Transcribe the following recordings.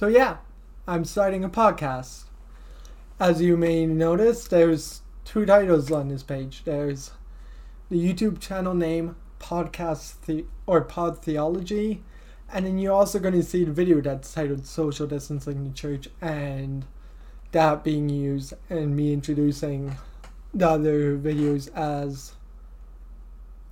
So, yeah, I'm starting a podcast. As you may notice, there's two titles on this page. There's the YouTube channel name Podcast the- or Pod Theology, and then you're also going to see the video that's titled Social Distancing in the Church and that being used and me introducing the other videos as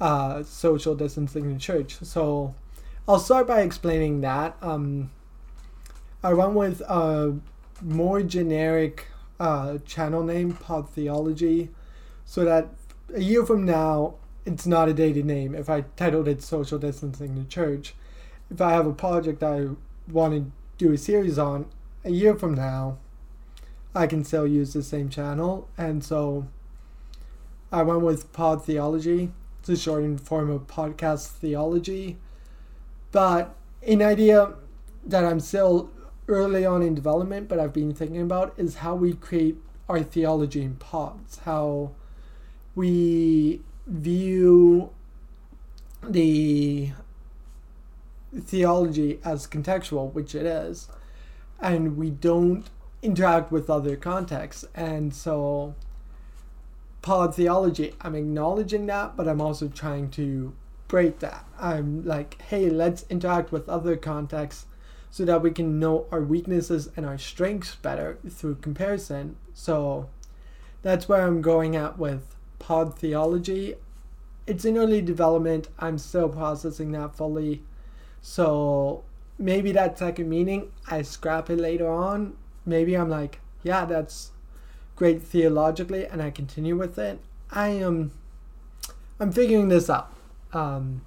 uh, social distancing in the church. So I'll start by explaining that. Um, I went with a more generic uh, channel name, Pod Theology, so that a year from now, it's not a dated name. If I titled it Social Distancing in Church, if I have a project I want to do a series on, a year from now, I can still use the same channel. And so I went with Pod Theology. It's a shortened form of podcast theology. But an idea that I'm still early on in development, but I've been thinking about is how we create our theology in pods, how we view the theology as contextual, which it is, and we don't interact with other contexts. And so, pod theology, I'm acknowledging that, but I'm also trying to break that. I'm like, hey, let's interact with other contexts so that we can know our weaknesses and our strengths better through comparison. So, that's where I'm going at with pod theology. It's in early development. I'm still processing that fully. So maybe that second meaning I scrap it later on. Maybe I'm like, yeah, that's great theologically, and I continue with it. I am, I'm figuring this out. Um,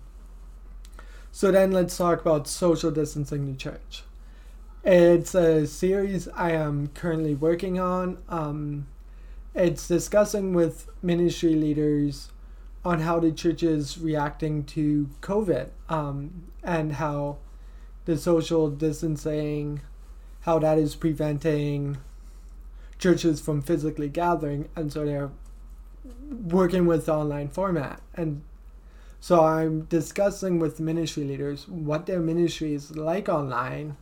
so then let's talk about social distancing in the church. It's a series I am currently working on. Um, it's discussing with ministry leaders on how the church is reacting to COVID um, and how the social distancing, how that is preventing churches from physically gathering, and so they're working with the online format. And so I'm discussing with ministry leaders what their ministry is like online,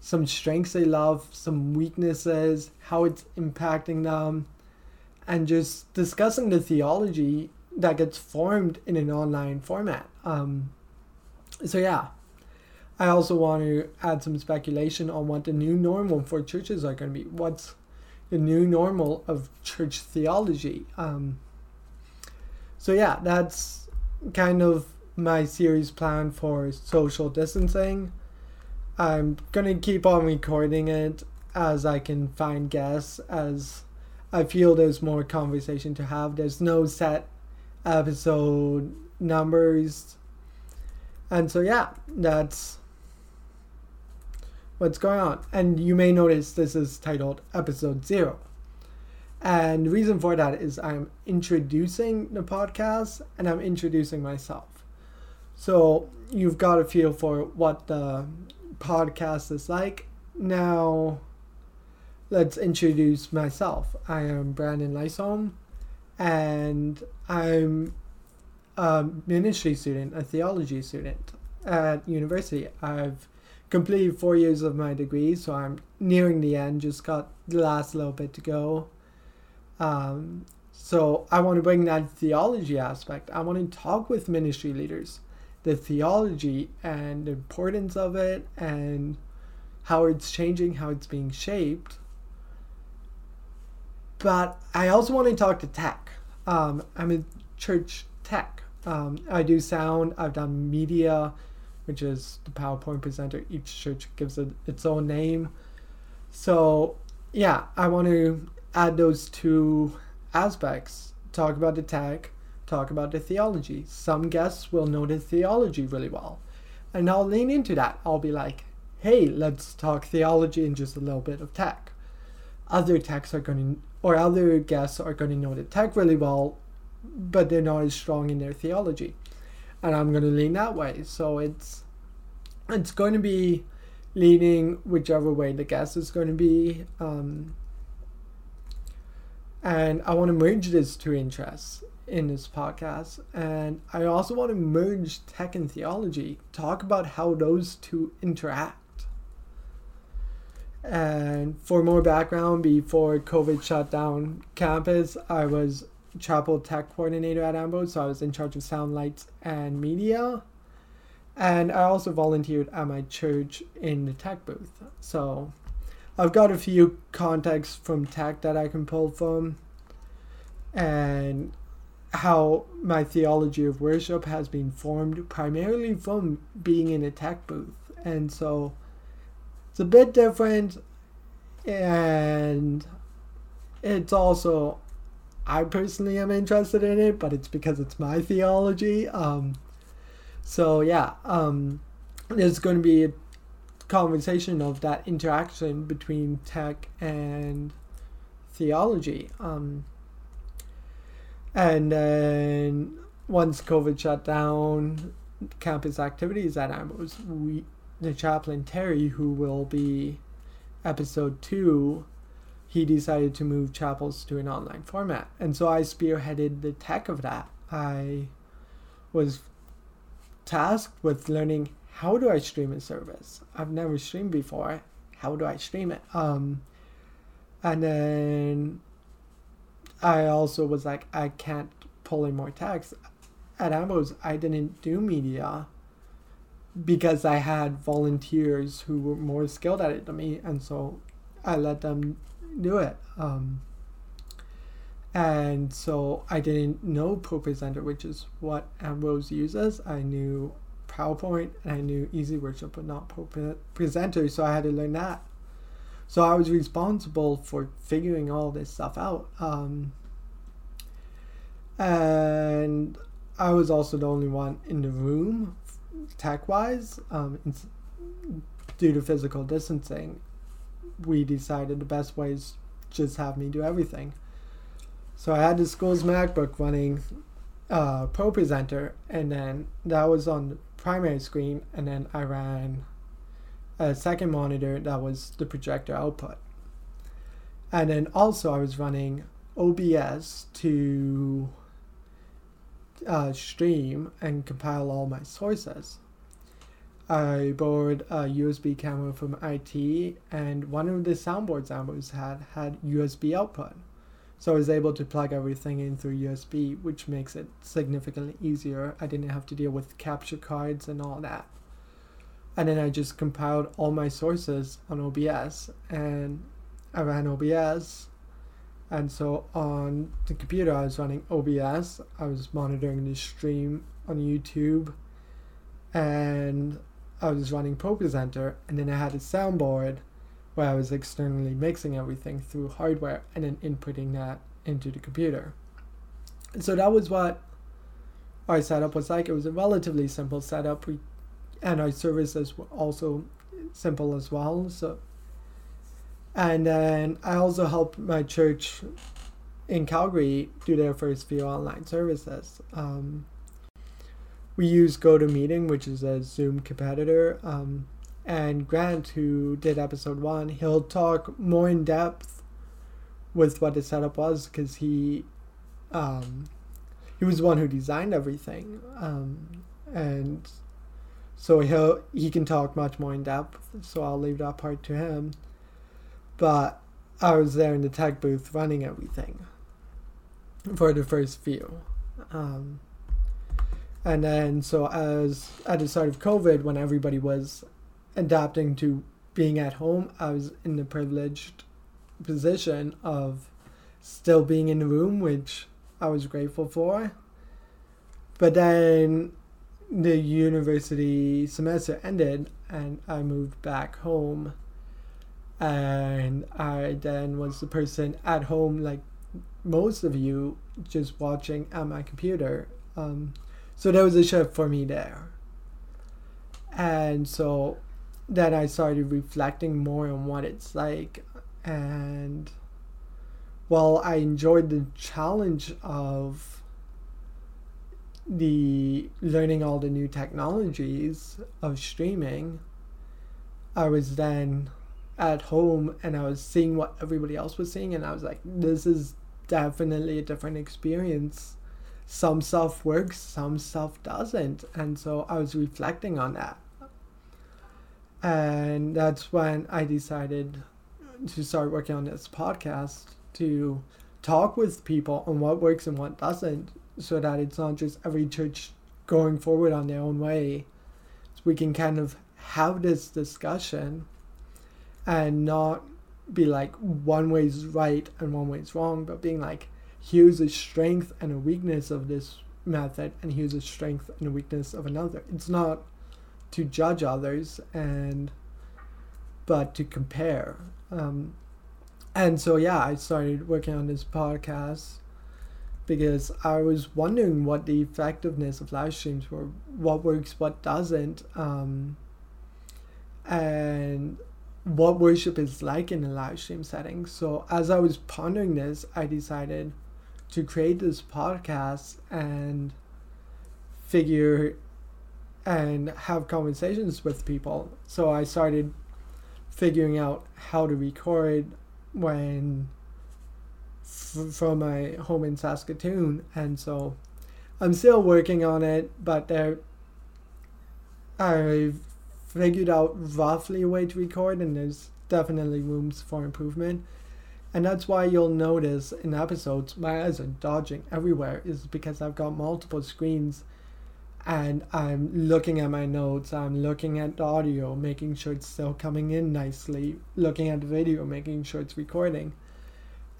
some strengths they love, some weaknesses, how it's impacting them, and just discussing the theology that gets formed in an online format. Um, so yeah, I also want to add some speculation on what the new normal for churches are going to be. What's the new normal of church theology? Um, so yeah, that's kind of my series plan for social distancing. I'm gonna keep on recording it as I can find guests as I feel there's more conversation to have. There's no set episode numbers. And so, yeah, that's what's going on. And you may notice this is titled Episode Zero. And the reason for that is I'm introducing the podcast and I'm introducing myself. So you've got a feel for what the podcast is like. Now, let's introduce myself. I am Brandon Lysholm and I'm a ministry student, a theology student at university. I've completed four years of my degree, so I'm nearing the end, just got the last little bit to go. Um, so I want to bring that theology aspect. I want to talk with ministry leaders, the theology and the importance of it, and how it's changing, how it's being shaped. But I also want to talk to tech. Um, I'm a church tech. Um, I do sound. I've done media, which is the PowerPoint presenter. Each church gives it its own name. So yeah, I want to add those two aspects. Talk about the tech, talk about the theology. Some guests will know the theology really well. And I'll lean into that. I'll be like, hey, let's talk theology and just a little bit of tech. Other techs are going to, or other guests are going to know the tech really well, but they're not as strong in their theology. And I'm going to lean that way. So it's, it's going to be leaning whichever way the guest is going to be. Um, and I want to merge these two interests in this podcast. And I also want to merge tech and theology, talk about how those two interact. And for more background, before COVID shut down campus, I was chapel tech coordinator at Ambrose, so I was in charge of sound, lights, and media. And I also volunteered at my church in the tech booth. So I've got a few contacts from tech that I can pull from, and how my theology of worship has been formed primarily from being in a tech booth. And so it's a bit different, and it's also, I personally am interested in it, but it's because it's my theology. Um, so, yeah, um, there's going to be a conversation of that interaction between tech and theology. Um, and then once COVID shut down campus activities at Ambrose, we the chaplain Terry, who will be episode two, he decided to move chapels to an online format. And so I spearheaded the tech of that. I was tasked with learning how do I stream a service? I've never streamed before. How do I stream it? Um, and then I also was like, I can't pull in more text. At Ambrose, I didn't do media because I had volunteers who were more skilled at it than me, and so I let them do it. Um, and so I didn't know ProPresenter, which is what Ambrose uses. I knew PowerPoint and I knew Easy Worship, but not ProPresenter, so I had to learn that. So I was responsible for figuring all this stuff out. Um, and I was also the only one in the room, tech wise. Um, due to physical distancing, we decided the best way is just have me do everything. So I had the school's MacBook running uh, ProPresenter, and then that was on primary screen, and then I ran a second monitor that was the projector output. And then also I was running OBS to uh, stream and compile all my sources. I borrowed a USB camera from IT, and one of the soundboards I had had USB output. So I was able to plug everything in through USB, which makes it significantly easier. I didn't have to deal with capture cards and all that. And then I just compiled all my sources on OBS and I ran OBS and so on the computer I was running OBS I was monitoring the stream on YouTube. And I was running ProPresenter and then I had a soundboard where I was externally mixing everything through hardware and then inputting that into the computer. And so that was what our setup was like. It was a relatively simple setup. We and our services were also simple as well. So, and then I also helped my church in Calgary do their first few online services. Um, we use GoToMeeting, which is a Zoom competitor. Um, and Grant, who did episode one, he'll talk more in depth with what the setup was because he um, he was the one who designed everything. Um, and so he'll he can talk much more in depth. So I'll leave that part to him. But I was there in the tech booth running everything for the first few. Um, and then so as at the start of COVID, when everybody was adapting to being at home, I was in the privileged position of still being in the room, which I was grateful for. But then the university semester ended and I moved back home. And I then was the person at home like most of you just watching at my computer. Um, so there was a shift for me there. And so then I started reflecting more on what it's like and while I enjoyed the challenge of the learning all the new technologies of streaming, I was then at home and I was seeing what everybody else was seeing, and I was like, this is definitely a different experience. Some stuff works, some stuff doesn't. And so I was reflecting on that. And that's when I decided to start working on this podcast to talk with people on what works and what doesn't so that it's not just every church going forward on their own way. So we can kind of have this discussion and not be like one way's right and one way's wrong, but being like, here's a strength and a weakness of this method, and here's a strength and a weakness of another. It's not to judge others and but to compare. Um, and so yeah, I started working on this podcast because I was wondering what the effectiveness of live streams were, what works, what doesn't, um, and what worship is like in a live stream setting. So as I was pondering this, I decided to create this podcast and figure and have conversations with people. So I started figuring out how to record when f- from my home in Saskatoon, and so I'm still working on it, but there I've figured out roughly a way to record, and there's definitely rooms for improvement. And that's why you'll notice in episodes my eyes are dodging everywhere, is because I've got multiple screens and I'm looking at my notes, I'm looking at the audio, making sure it's still coming in nicely, looking at the video, making sure it's recording.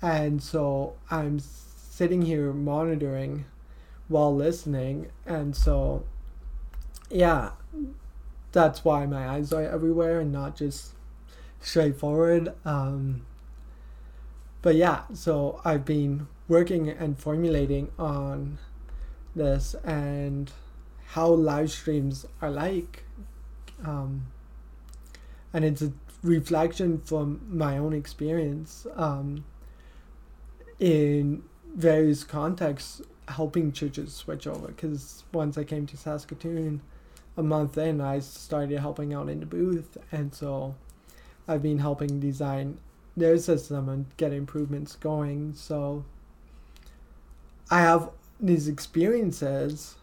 And so I'm sitting here monitoring while listening, and so yeah, that's why my eyes are everywhere and not just straightforward. Um, but yeah, so I've been working and formulating on this and how live streams are like. Um, and it's a reflection from my own experience um, in various contexts helping churches switch over. Because once I came to Saskatoon, a month in, I started helping out in the booth. And so I've been helping design their system and get improvements going. So I have these experiences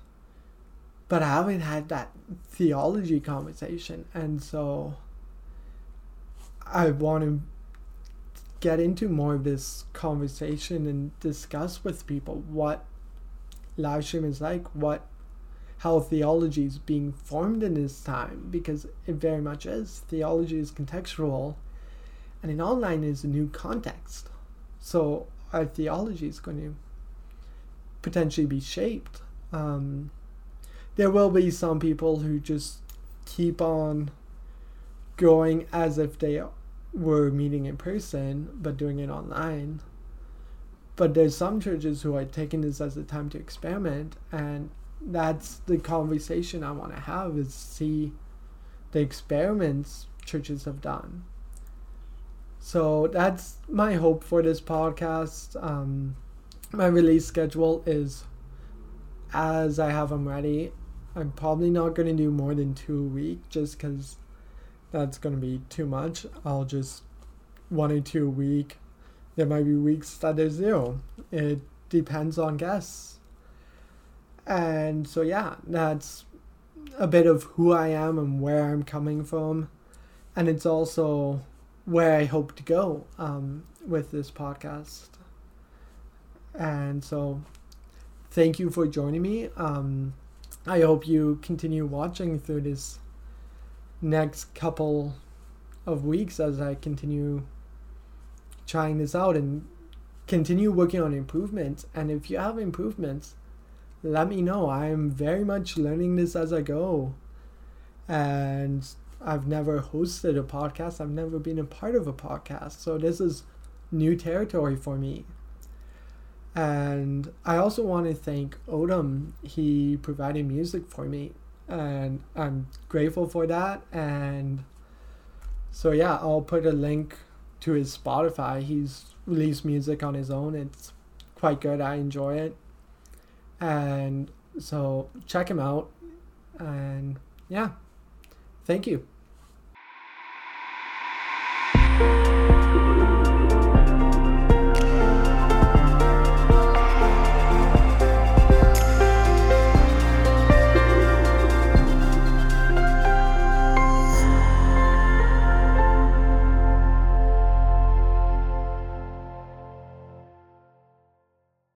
but I haven't had that theology conversation. And so I want to get into more of this conversation and discuss with people what live stream is like, what how theology is being formed in this time, because it very much is. Theology is contextual, and in online is a new context. So our theology is going to potentially be shaped. Um, there will be some people who just keep on going as if they were meeting in person but doing it online. But there's some churches who are taking this as a time to experiment and that's the conversation I want to have is see the experiments churches have done. So that's my hope for this podcast. Um, my release schedule is as I have them ready. I'm probably not going to do more than two a week just because that's going to be too much. I'll just one or two a week. There might be weeks that there's zero. It depends on guests. And so, yeah, that's a bit of who I am and where I'm coming from. And it's also where I hope to go um, with this podcast. And so, thank you for joining me. Um, I hope you continue watching through this next couple of weeks as I continue trying this out and continue working on improvements. And if you have improvements, let me know. I'm very much learning this as I go. And I've never hosted a podcast, I've never been a part of a podcast. So this is new territory for me. And I also want to thank Odom. He provided music for me, and I'm grateful for that. And so, yeah, I'll put a link to his Spotify. He's released music on his own. It's quite good. I enjoy it. And so, check him out. And yeah, thank you.